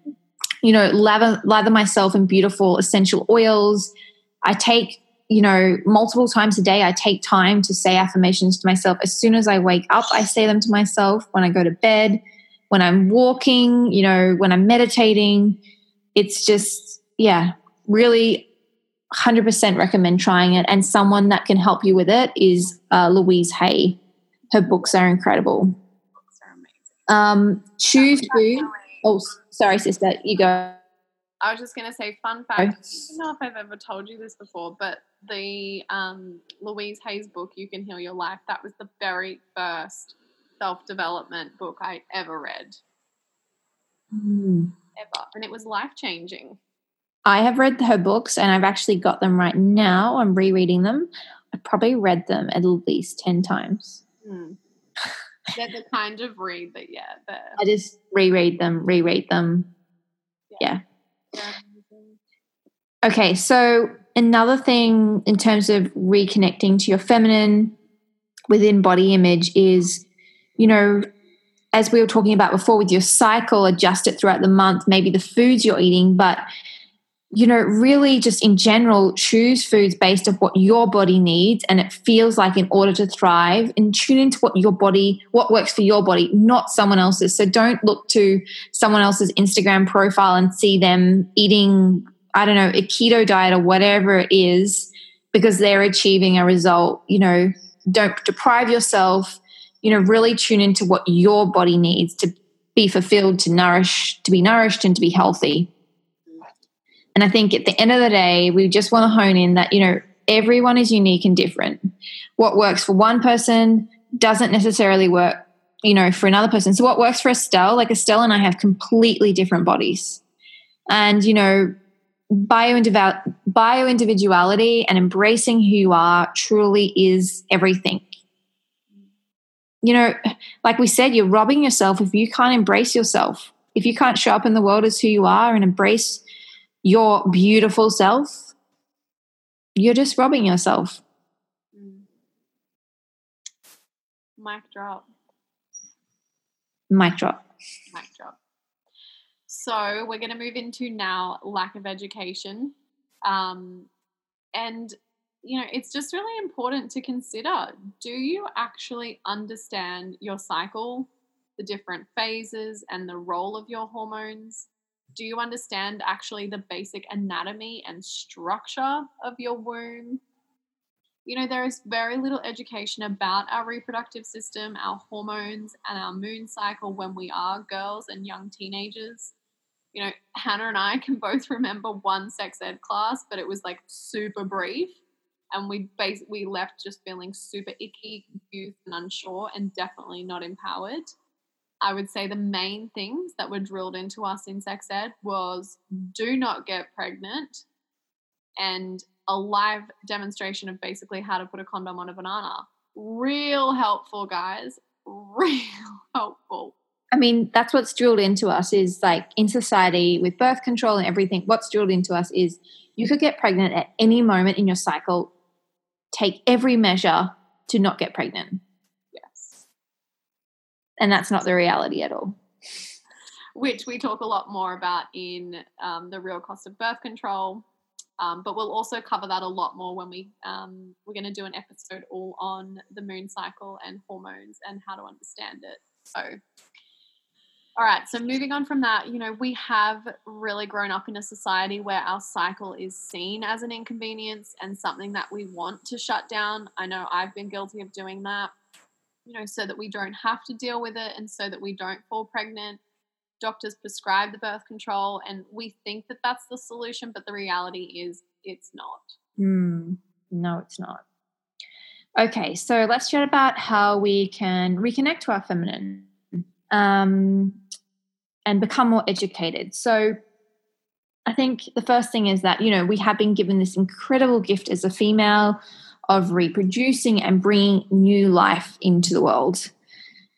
you know, lather, lather myself in beautiful essential oils. I take, you know, multiple times a day, I take time to say affirmations to myself. As soon as I wake up, I say them to myself. When I go to bed, when I'm walking, you know, when I'm meditating. It's just, yeah, really 100% recommend trying it. And someone that can help you with it is uh, Louise Hay. Her books are incredible. Are amazing. Um, choose food. Oh, sorry, sister, you go. I was just going to say, fun fact. I don't know if I've ever told you this before, but the um, Louise Hay's book, You Can Heal Your Life, that was the very first self development book I ever read. Mm. Ever. And it was life changing. I have read her books and I've actually got them right now. I'm rereading them. I probably read them at least 10 times. Mm. They're the kind of read that, yeah. I just reread them, reread them. Yeah. yeah. Okay, so another thing in terms of reconnecting to your feminine within body image is you know, as we were talking about before with your cycle, adjust it throughout the month, maybe the foods you're eating, but you know, really just in general, choose foods based on what your body needs and it feels like in order to thrive and tune into what your body, what works for your body, not someone else's. So don't look to someone else's Instagram profile and see them eating, I don't know, a keto diet or whatever it is because they're achieving a result. You know, don't deprive yourself you know, really tune into what your body needs to be fulfilled, to nourish, to be nourished, and to be healthy. And I think at the end of the day, we just want to hone in that, you know, everyone is unique and different. What works for one person doesn't necessarily work, you know, for another person. So what works for Estelle, like Estelle and I have completely different bodies. And, you know, bio individuality and embracing who you are truly is everything you know, like we said, you're robbing yourself if you can't embrace yourself. If you can't show up in the world as who you are and embrace your beautiful self, you're just robbing yourself. Mm. Mic drop. Mic drop. Mic drop. So we're going to move into now lack of education. Um, and you know, it's just really important to consider do you actually understand your cycle, the different phases, and the role of your hormones? Do you understand actually the basic anatomy and structure of your womb? You know, there is very little education about our reproductive system, our hormones, and our moon cycle when we are girls and young teenagers. You know, Hannah and I can both remember one sex ed class, but it was like super brief and we basically left just feeling super icky, confused, and unsure, and definitely not empowered. I would say the main things that were drilled into us in sex ed was do not get pregnant and a live demonstration of basically how to put a condom on a banana. Real helpful, guys. Real (laughs) helpful. I mean, that's what's drilled into us is like in society with birth control and everything, what's drilled into us is you could get pregnant at any moment in your cycle take every measure to not get pregnant. Yes. And that's not the reality at all. Which we talk a lot more about in um, the real cost of birth control. Um, but we'll also cover that a lot more when we um, we're going to do an episode all on the moon cycle and hormones and how to understand it. So all right, so moving on from that, you know, we have really grown up in a society where our cycle is seen as an inconvenience and something that we want to shut down. I know I've been guilty of doing that, you know, so that we don't have to deal with it and so that we don't fall pregnant. doctors prescribe the birth control and we think that that's the solution, but the reality is it's not. Mm, no, it's not. Okay, so let's chat about how we can reconnect to our feminine um, and become more educated. So, I think the first thing is that, you know, we have been given this incredible gift as a female of reproducing and bringing new life into the world.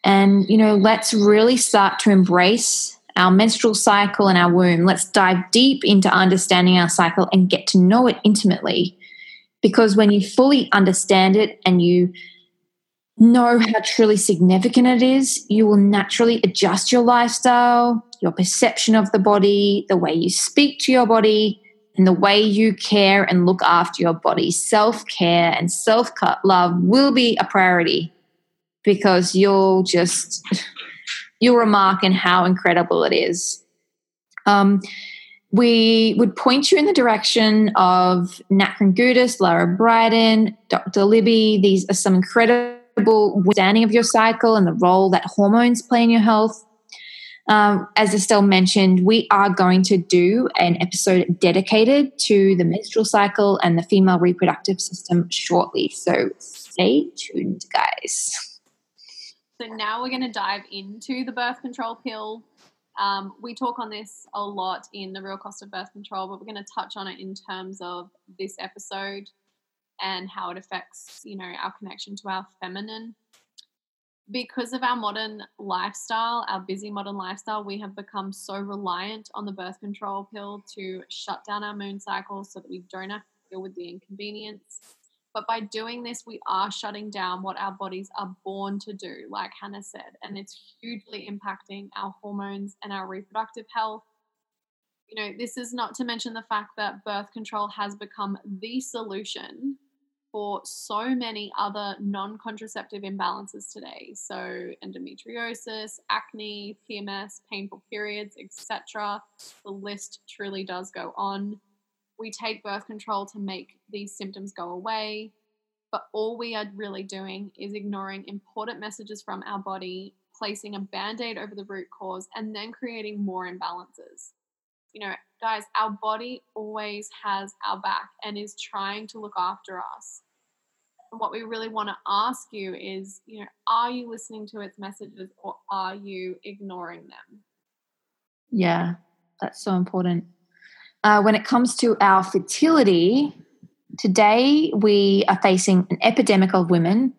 And, you know, let's really start to embrace our menstrual cycle and our womb. Let's dive deep into understanding our cycle and get to know it intimately. Because when you fully understand it and you know how truly significant it is, you will naturally adjust your lifestyle, your perception of the body, the way you speak to your body, and the way you care and look after your body. Self care and self love will be a priority because you'll just you'll remark in how incredible it is. Um, we would point you in the direction of Nat Kringoudis, Lara Briden, Dr. Libby. These are some incredible understanding of your cycle and the role that hormones play in your health. Um, as Estelle mentioned, we are going to do an episode dedicated to the menstrual cycle and the female reproductive system shortly. So stay tuned, guys. So now we're going to dive into the birth control pill. Um, we talk on this a lot in the real cost of birth control, but we're going to touch on it in terms of this episode and how it affects, you know, our connection to our feminine. Because of our modern lifestyle, our busy modern lifestyle, we have become so reliant on the birth control pill to shut down our moon cycle so that we don't have to deal with the inconvenience but by doing this, we are shutting down what our bodies are born to do, like Hannah said, and it's hugely impacting our hormones and our reproductive health. You know, this is not to mention the fact that birth control has become the solution for so many other non contraceptive imbalances today. So, endometriosis, acne, PMS, painful periods, etc. The list truly does go on we take birth control to make these symptoms go away. But all we are really doing is ignoring important messages from our body, placing a band aid over the root cause, and then creating more imbalances. You know, guys, our body always has our back and is trying to look after us. And what we really want to ask you is, you know, are you listening to its messages or are you ignoring them? Yeah, that's so important. Uh, when it comes to our fertility, today we are facing an epidemic of women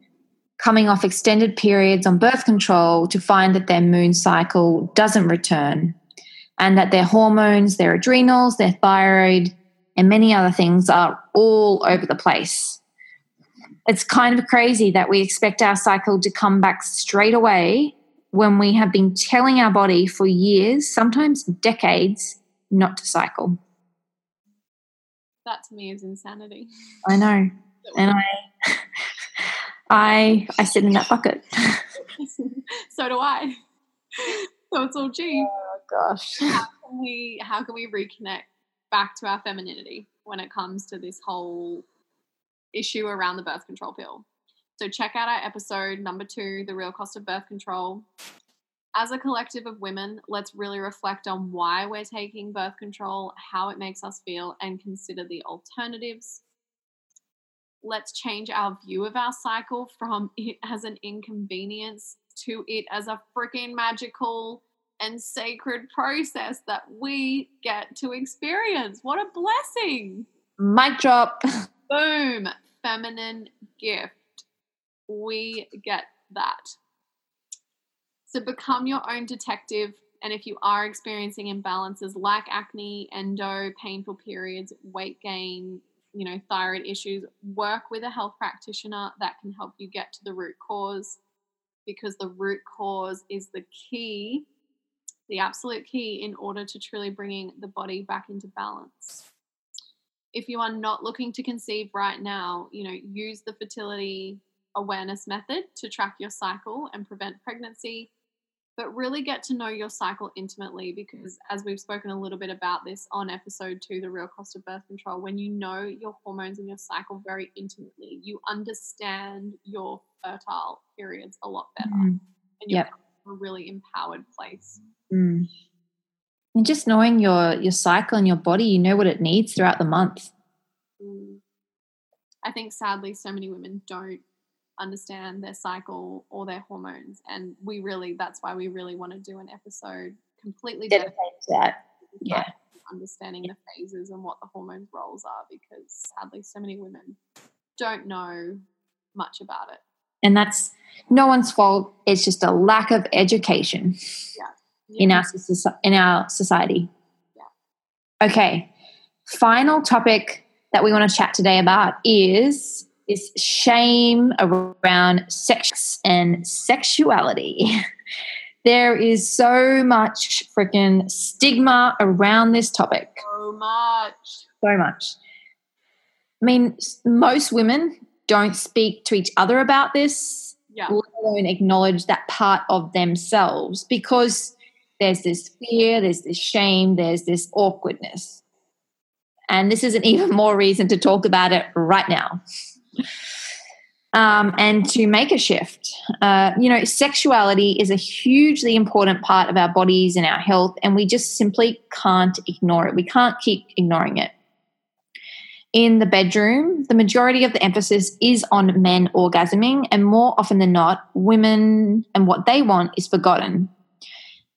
coming off extended periods on birth control to find that their moon cycle doesn't return and that their hormones, their adrenals, their thyroid, and many other things are all over the place. It's kind of crazy that we expect our cycle to come back straight away when we have been telling our body for years, sometimes decades, not to cycle. That to me is insanity. I know, (laughs) and I, (laughs) I, I sit in that bucket. (laughs) so do I. So it's all G. Oh gosh. How can we? How can we reconnect back to our femininity when it comes to this whole issue around the birth control pill? So check out our episode number two, the real cost of birth control as a collective of women, let's really reflect on why we're taking birth control, how it makes us feel, and consider the alternatives. Let's change our view of our cycle from it as an inconvenience to it as a freaking magical and sacred process that we get to experience. What a blessing! Mic drop. (laughs) Boom. Feminine gift. We get that. So become your own detective. And if you are experiencing imbalances like acne, endo, painful periods, weight gain, you know, thyroid issues, work with a health practitioner that can help you get to the root cause because the root cause is the key, the absolute key in order to truly bringing the body back into balance. If you are not looking to conceive right now, you know, use the fertility awareness method to track your cycle and prevent pregnancy but really get to know your cycle intimately because as we've spoken a little bit about this on episode two the real cost of birth control when you know your hormones and your cycle very intimately you understand your fertile periods a lot better mm. and you're yep. a really empowered place mm. And just knowing your your cycle and your body, you know what it needs throughout the month. Mm. I think sadly so many women don't understand their cycle or their hormones and we really that's why we really want to do an episode completely dedicated to that. Yeah. Understanding the phases and what the hormones roles are because sadly so many women don't know much about it. And that's no one's fault. It's just a lack of education yeah. Yeah. in our in our society. Yeah. Okay. Final topic that we want to chat today about is this shame around sex and sexuality. (laughs) there is so much freaking stigma around this topic. So much. So much. I mean, most women don't speak to each other about this, yeah. let alone acknowledge that part of themselves because there's this fear, there's this shame, there's this awkwardness. And this is an even more reason to talk about it right now. Um, and to make a shift. Uh, you know, sexuality is a hugely important part of our bodies and our health, and we just simply can't ignore it. We can't keep ignoring it in the bedroom, the majority of the emphasis is on men orgasming, and more often than not, women and what they want is forgotten.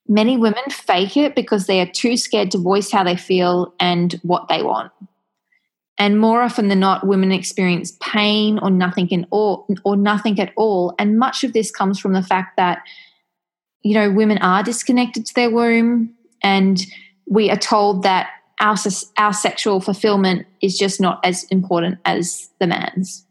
Many women fake it because they are too scared to voice how they feel and what they want. And more often than not, women experience pain or nothing in all, or nothing at all. And much of this comes from the fact that, you know, women are disconnected to their womb, and we are told that our our sexual fulfillment is just not as important as the man's.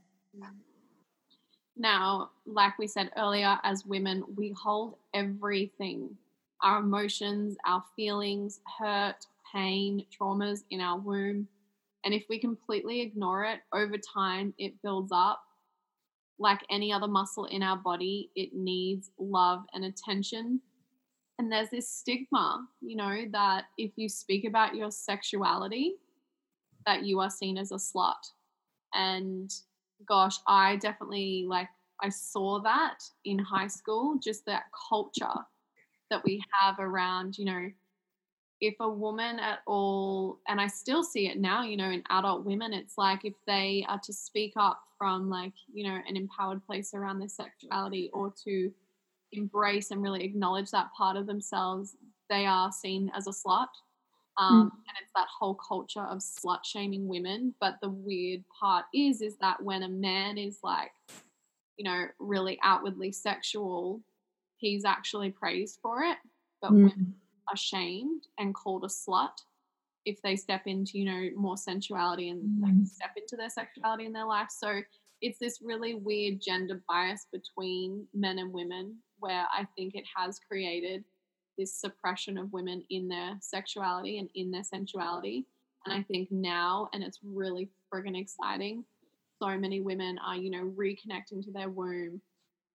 Now, like we said earlier, as women, we hold everything our emotions, our feelings, hurt, pain, traumas in our womb. And if we completely ignore it over time, it builds up. Like any other muscle in our body, it needs love and attention and there's this stigma you know that if you speak about your sexuality that you are seen as a slut and gosh i definitely like i saw that in high school just that culture that we have around you know if a woman at all and i still see it now you know in adult women it's like if they are to speak up from like you know an empowered place around their sexuality or to embrace and really acknowledge that part of themselves, they are seen as a slut. Um, mm. And it's that whole culture of slut shaming women. But the weird part is, is that when a man is like, you know, really outwardly sexual, he's actually praised for it. But mm. women are shamed and called a slut if they step into, you know, more sensuality and mm. like, step into their sexuality in their life. So it's this really weird gender bias between men and women where I think it has created this suppression of women in their sexuality and in their sensuality. And I think now, and it's really friggin' exciting, so many women are, you know, reconnecting to their womb,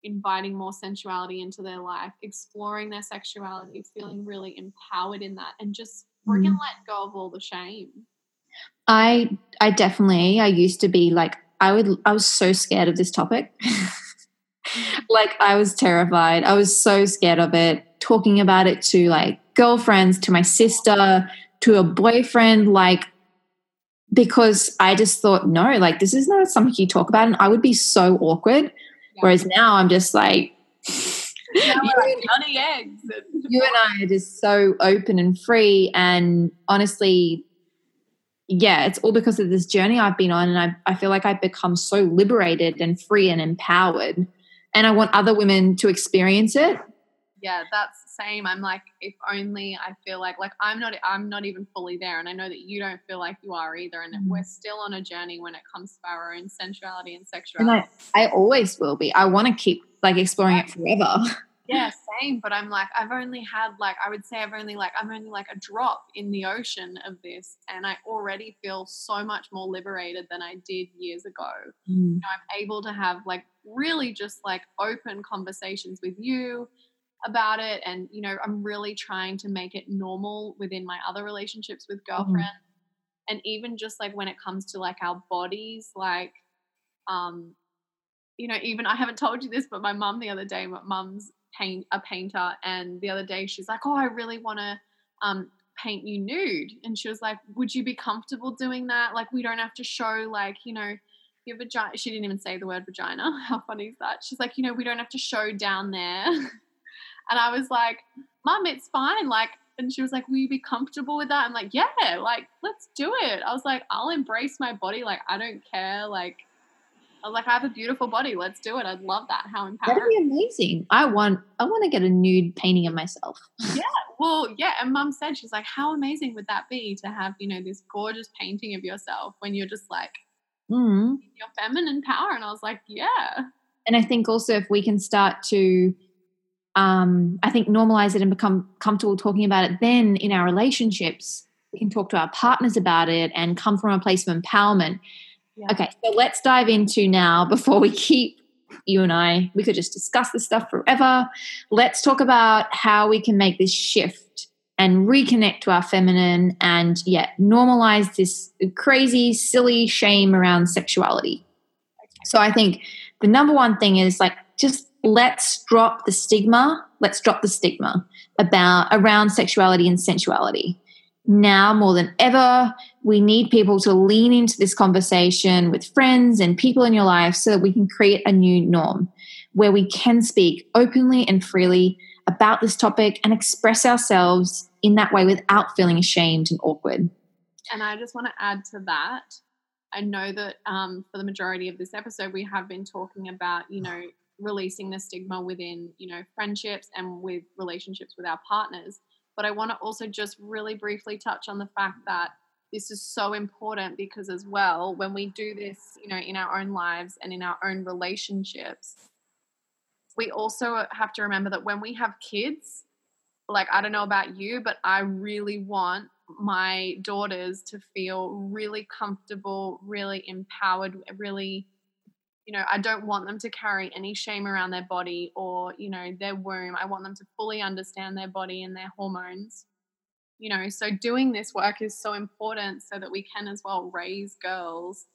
inviting more sensuality into their life, exploring their sexuality, feeling really empowered in that, and just friggin' mm. let go of all the shame. I I definitely I used to be like I would I was so scared of this topic. (laughs) like I was terrified. I was so scared of it. Talking about it to like girlfriends, to my sister, to a boyfriend, like because I just thought, no, like this is not something you talk about, and I would be so awkward. Whereas now I'm just like, (laughs) you, and, eggs. (laughs) you and I are just so open and free, and honestly, yeah, it's all because of this journey I've been on, and I, I feel like I've become so liberated and free and empowered and I want other women to experience it. Yeah, that's the same. I'm like, if only I feel like like I'm not I'm not even fully there, and I know that you don't feel like you are either. And mm-hmm. we're still on a journey when it comes to our own sensuality and sexuality. And I, I always will be. I want to keep like exploring it forever. yeah (laughs) same but i'm like i've only had like i would say i've only like i'm only like a drop in the ocean of this and i already feel so much more liberated than i did years ago mm. you know, i'm able to have like really just like open conversations with you about it and you know i'm really trying to make it normal within my other relationships with mm-hmm. girlfriends mm. and even just like when it comes to like our bodies like um you know even i haven't told you this but my mum the other day my mum's paint a painter and the other day she's like oh i really want to um, paint you nude. And she was like, Would you be comfortable doing that? Like, we don't have to show, like, you know, your vagina. She didn't even say the word vagina. (laughs) How funny is that? She's like, You know, we don't have to show down there. (laughs) and I was like, Mum, it's fine. Like, and she was like, Will you be comfortable with that? I'm like, Yeah, like, let's do it. I was like, I'll embrace my body. Like, I don't care. Like, I was like, I have a beautiful body. Let's do it. I'd love that. How empowering. That'd be amazing. I want I want to get a nude painting of myself. (laughs) yeah. Well, yeah. And mum said, she's like, how amazing would that be to have, you know, this gorgeous painting of yourself when you're just like mm. your feminine power? And I was like, yeah. And I think also if we can start to um, I think normalize it and become comfortable talking about it, then in our relationships, we can talk to our partners about it and come from a place of empowerment yeah. Okay, so let's dive into now before we keep you and I, we could just discuss this stuff forever. Let's talk about how we can make this shift and reconnect to our feminine and yet yeah, normalize this crazy, silly shame around sexuality. So I think the number one thing is like just let's drop the stigma. Let's drop the stigma about around sexuality and sensuality now more than ever, we need people to lean into this conversation with friends and people in your life so that we can create a new norm where we can speak openly and freely about this topic and express ourselves in that way without feeling ashamed and awkward. And I just want to add to that. I know that um, for the majority of this episode, we have been talking about, you know, releasing the stigma within, you know, friendships and with relationships with our partners. But I want to also just really briefly touch on the fact that this is so important because as well when we do this you know in our own lives and in our own relationships we also have to remember that when we have kids like i don't know about you but i really want my daughters to feel really comfortable really empowered really you know, I don't want them to carry any shame around their body or, you know, their womb. I want them to fully understand their body and their hormones. You know, so doing this work is so important so that we can as well raise girls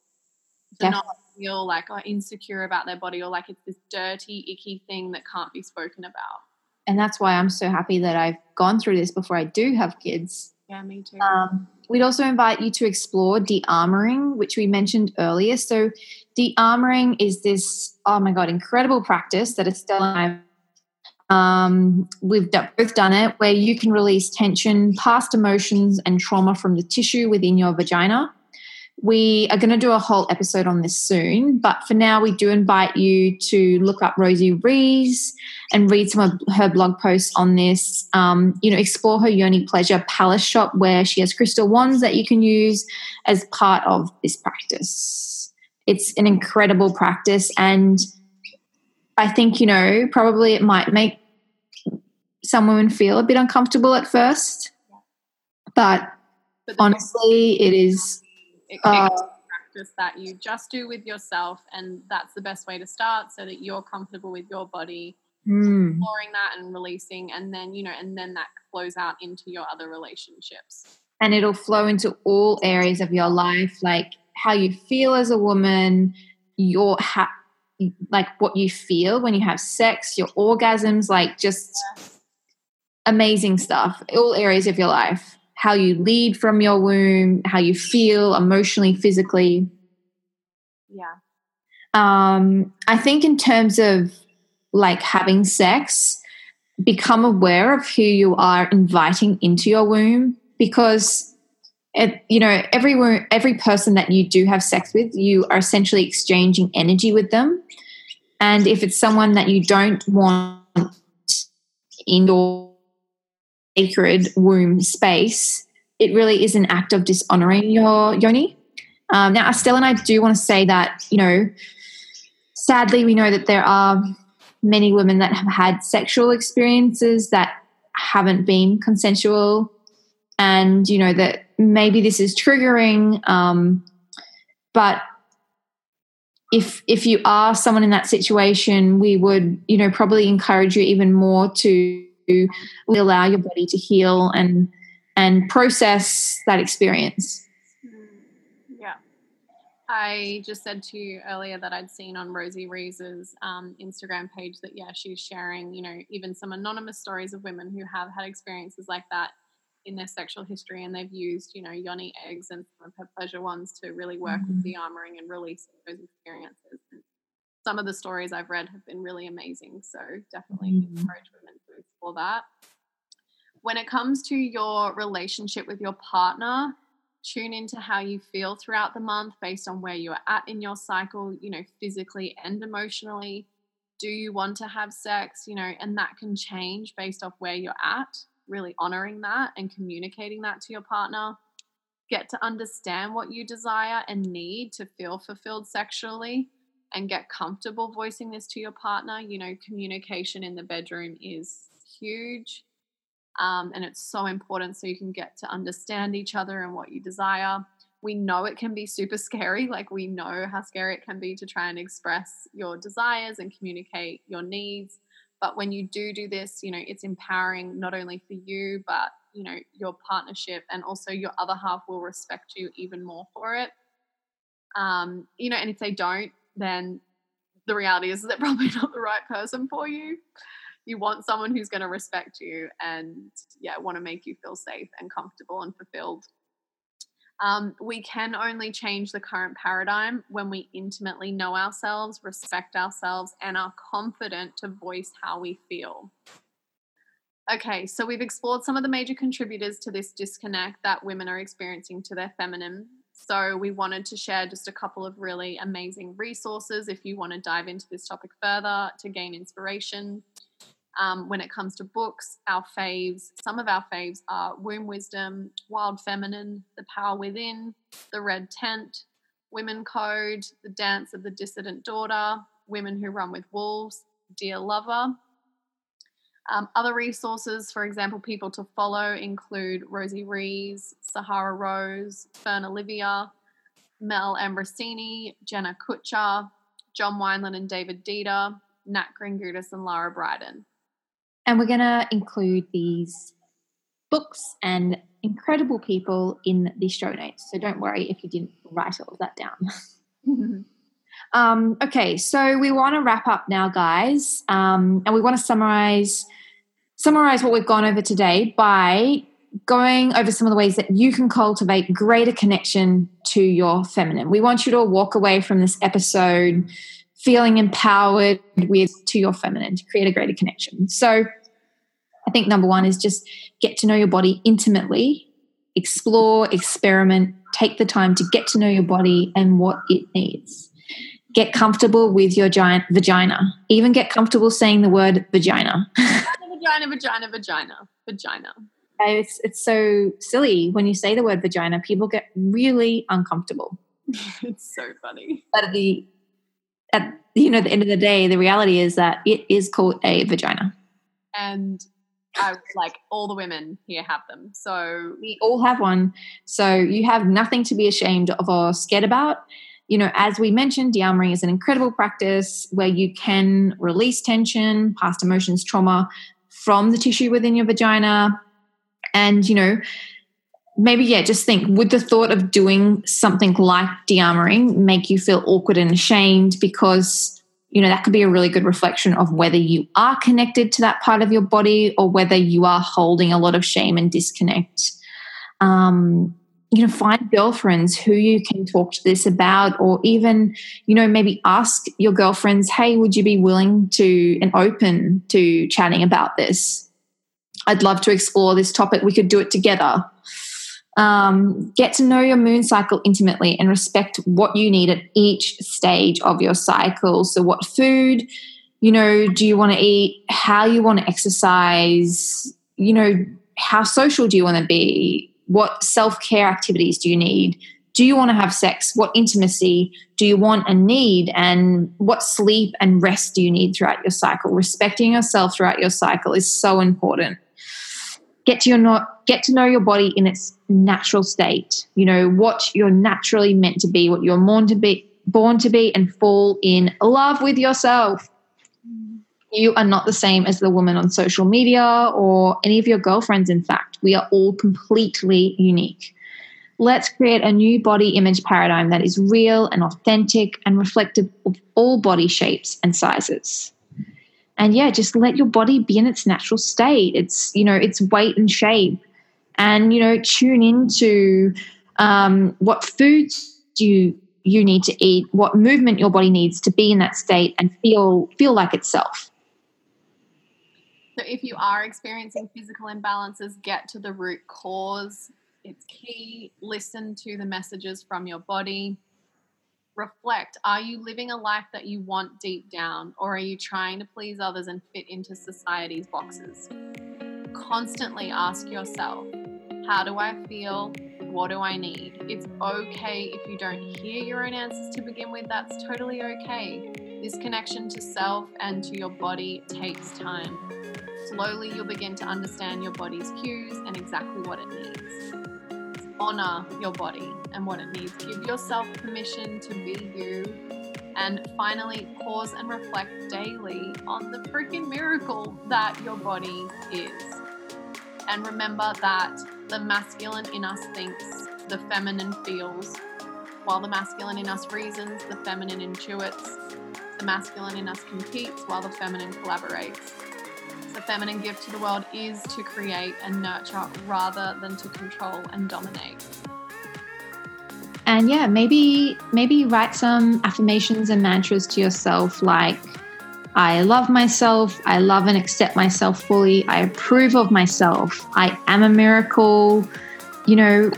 to yeah. not feel like oh, insecure about their body or like it's this dirty, icky thing that can't be spoken about. And that's why I'm so happy that I've gone through this before I do have kids. Yeah, me too. Um, we'd also invite you to explore de-armoring, which we mentioned earlier. So de-armoring is this oh my god incredible practice that estelle and i um, we've both done it where you can release tension past emotions and trauma from the tissue within your vagina we are going to do a whole episode on this soon, but for now, we do invite you to look up Rosie Rees and read some of her blog posts on this. Um, you know, explore her Yoni Pleasure Palace shop where she has crystal wands that you can use as part of this practice it's an incredible practice and i think you know probably it might make some women feel a bit uncomfortable at first but, but honestly it is it uh, practice that you just do with yourself and that's the best way to start so that you're comfortable with your body mm. exploring that and releasing and then you know and then that flows out into your other relationships and it'll flow into all areas of your life like how you feel as a woman, your ha- like what you feel when you have sex, your orgasms, like just amazing stuff. All areas of your life. How you lead from your womb, how you feel emotionally, physically. Yeah. Um, I think in terms of like having sex, become aware of who you are inviting into your womb because it, you know, every every person that you do have sex with, you are essentially exchanging energy with them. And if it's someone that you don't want in your sacred womb space, it really is an act of dishonoring your yoni. Um, now, Estelle and I do want to say that, you know, sadly, we know that there are many women that have had sexual experiences that haven't been consensual and you know that maybe this is triggering um, but if if you are someone in that situation we would you know probably encourage you even more to allow your body to heal and and process that experience. Yeah. I just said to you earlier that i'd seen on rosie rees's um, instagram page that yeah she's sharing you know even some anonymous stories of women who have had experiences like that in their sexual history and they've used, you know, yoni eggs and some of her pleasure ones to really work mm-hmm. with the armoring and releasing those experiences. And some of the stories I've read have been really amazing. So definitely mm-hmm. encourage women to explore that. When it comes to your relationship with your partner, tune into how you feel throughout the month based on where you're at in your cycle, you know, physically and emotionally. Do you want to have sex? You know, and that can change based off where you're at, really honoring that and communicating that to your partner. Get to understand what you desire and need to feel fulfilled sexually and get comfortable voicing this to your partner. You know, communication in the bedroom is huge um, and it's so important so you can get to understand each other and what you desire. We know it can be super scary. (laughs) Like, we know how scary it can be to try and express your desires and communicate your needs. But when you do do this, you know, it's empowering not only for you, but, you know, your partnership and also your other half will respect you even more for it. Um, you know, and if they don't, then the reality is (laughs) they're probably not the right person for you you want someone who's going to respect you and yeah want to make you feel safe and comfortable and fulfilled um, we can only change the current paradigm when we intimately know ourselves respect ourselves and are confident to voice how we feel. Okay so we've explored some of the major contributors to this disconnect that women are experiencing to their feminine. So we wanted to share just a couple of really amazing resources if you want to dive into this topic further to gain inspiration um, when it comes to books, our faves, some of our faves are Womb Wisdom, Wild Feminine, The Power Within, The Red Tent, Women Code, The Dance of the Dissident Daughter, Women Who Run with Wolves, Dear Lover. Um, other resources, for example, people to follow include Rosie Rees, Sahara Rose, Fern Olivia, Mel Ambrosini, Jenna Kutcher, John Wineland and David Deida, Nat Kringoudis and Lara Briden. And we're going to include these books and incredible people in the show notes. So don't worry if you didn't write all of that down. (laughs) um, okay, so we want to wrap up now, guys, um, and we want to summarize summarize what we've gone over today by going over some of the ways that you can cultivate greater connection to your feminine. We want you to walk away from this episode feeling empowered with to your feminine to create a greater connection. So I think number one is just get to know your body intimately, explore, experiment, take the time to get to know your body and what it needs. Get comfortable with your giant vagina. Even get comfortable saying the word vagina. (laughs) vagina, vagina, vagina, vagina. It's, it's so silly when you say the word vagina, people get really uncomfortable. (laughs) it's so funny. But the at you know the end of the day, the reality is that it is called a vagina. And I like all the women here have them. So we all have one. So you have nothing to be ashamed of or scared about. You know, as we mentioned, de-armoring is an incredible practice where you can release tension, past emotions, trauma from the tissue within your vagina. And, you know, maybe, yeah, just think would the thought of doing something like de-armoring make you feel awkward and ashamed? Because you know that could be a really good reflection of whether you are connected to that part of your body or whether you are holding a lot of shame and disconnect. Um, you know find girlfriends who you can talk to this about or even you know maybe ask your girlfriends hey would you be willing to and open to chatting about this? I'd love to explore this topic. We could do it together um, get to know your moon cycle intimately and respect what you need at each stage of your cycle. So, what food, you know, do you want to eat? How you want to exercise? You know, how social do you want to be? What self care activities do you need? Do you want to have sex? What intimacy do you want and need? And what sleep and rest do you need throughout your cycle? Respecting yourself throughout your cycle is so important get to your not get to know your body in its natural state you know what you're naturally meant to be what you're born to be born to be and fall in love with yourself. Mm-hmm. You are not the same as the woman on social media or any of your girlfriends in fact. We are all completely unique. Let's create a new body image paradigm that is real and authentic and reflective of all body shapes and sizes and yeah just let your body be in its natural state it's you know its weight and shape and you know tune into um, what foods do you you need to eat, what movement your body needs to be in that state and feel feel like itself. So if you are experiencing physical imbalances, get to the root cause. It's key. Listen to the messages from your body. Reflect. Are you living a life that you want deep down, or are you trying to please others and fit into society's boxes? Constantly ask yourself, how do I feel? What do I need? It's okay if you don't hear your own answers to begin with. That's totally okay. This connection to self and to your body takes time. Slowly, you'll begin to understand your body's cues and exactly what it needs. Honor your body and what it needs. Give yourself permission to be you. And finally, pause and reflect daily on the freaking miracle that your body is. And remember that the masculine in us thinks, the feminine feels. While the masculine in us reasons, the feminine intuits. The masculine in us competes while the feminine collaborates. The feminine gift to the world is to create and nurture rather than to control and dominate. And yeah, maybe maybe write some affirmations and mantras to yourself like I love myself. I love and accept myself fully. I approve of myself. I am a miracle. You know,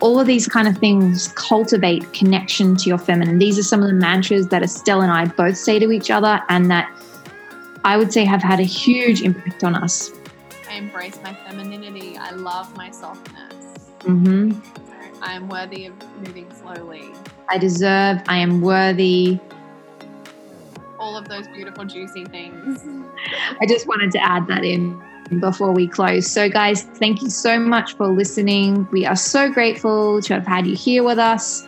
all of these kind of things cultivate connection to your feminine. These are some of the mantras that Estelle and I both say to each other, and that I would say have had a huge impact on us. I embrace my femininity. I love my softness. Mm-hmm. I am worthy of moving slowly. I deserve, I am worthy, all of those beautiful, juicy things. I just wanted to add that in before we close. So, guys, thank you so much for listening. We are so grateful to have had you here with us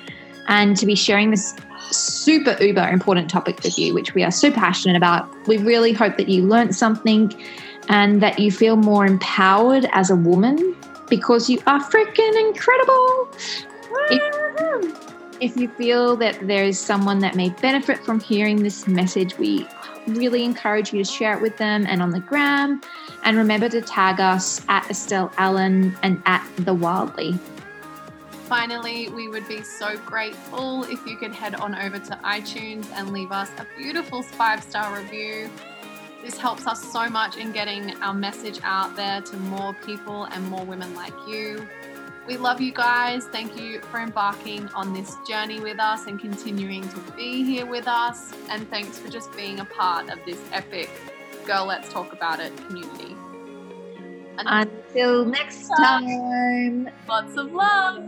and to be sharing this super uber important topic with you, which we are so passionate about. We really hope that you learned something and that you feel more empowered as a woman because you are freaking incredible. If, if you feel that there is someone that may benefit from hearing this message, we really encourage you to share it with them and on the gram. And remember to tag us at Estelle Allen and at The Wildly. Finally, we would be so grateful if you could head on over to iTunes and leave us a beautiful five star review. This helps us so much in getting our message out there to more people and more women like you. We love you guys. Thank you for embarking on this journey with us and continuing to be here with us. And thanks for just being a part of this epic Girl Let's Talk About It community. Until next time, lots of love.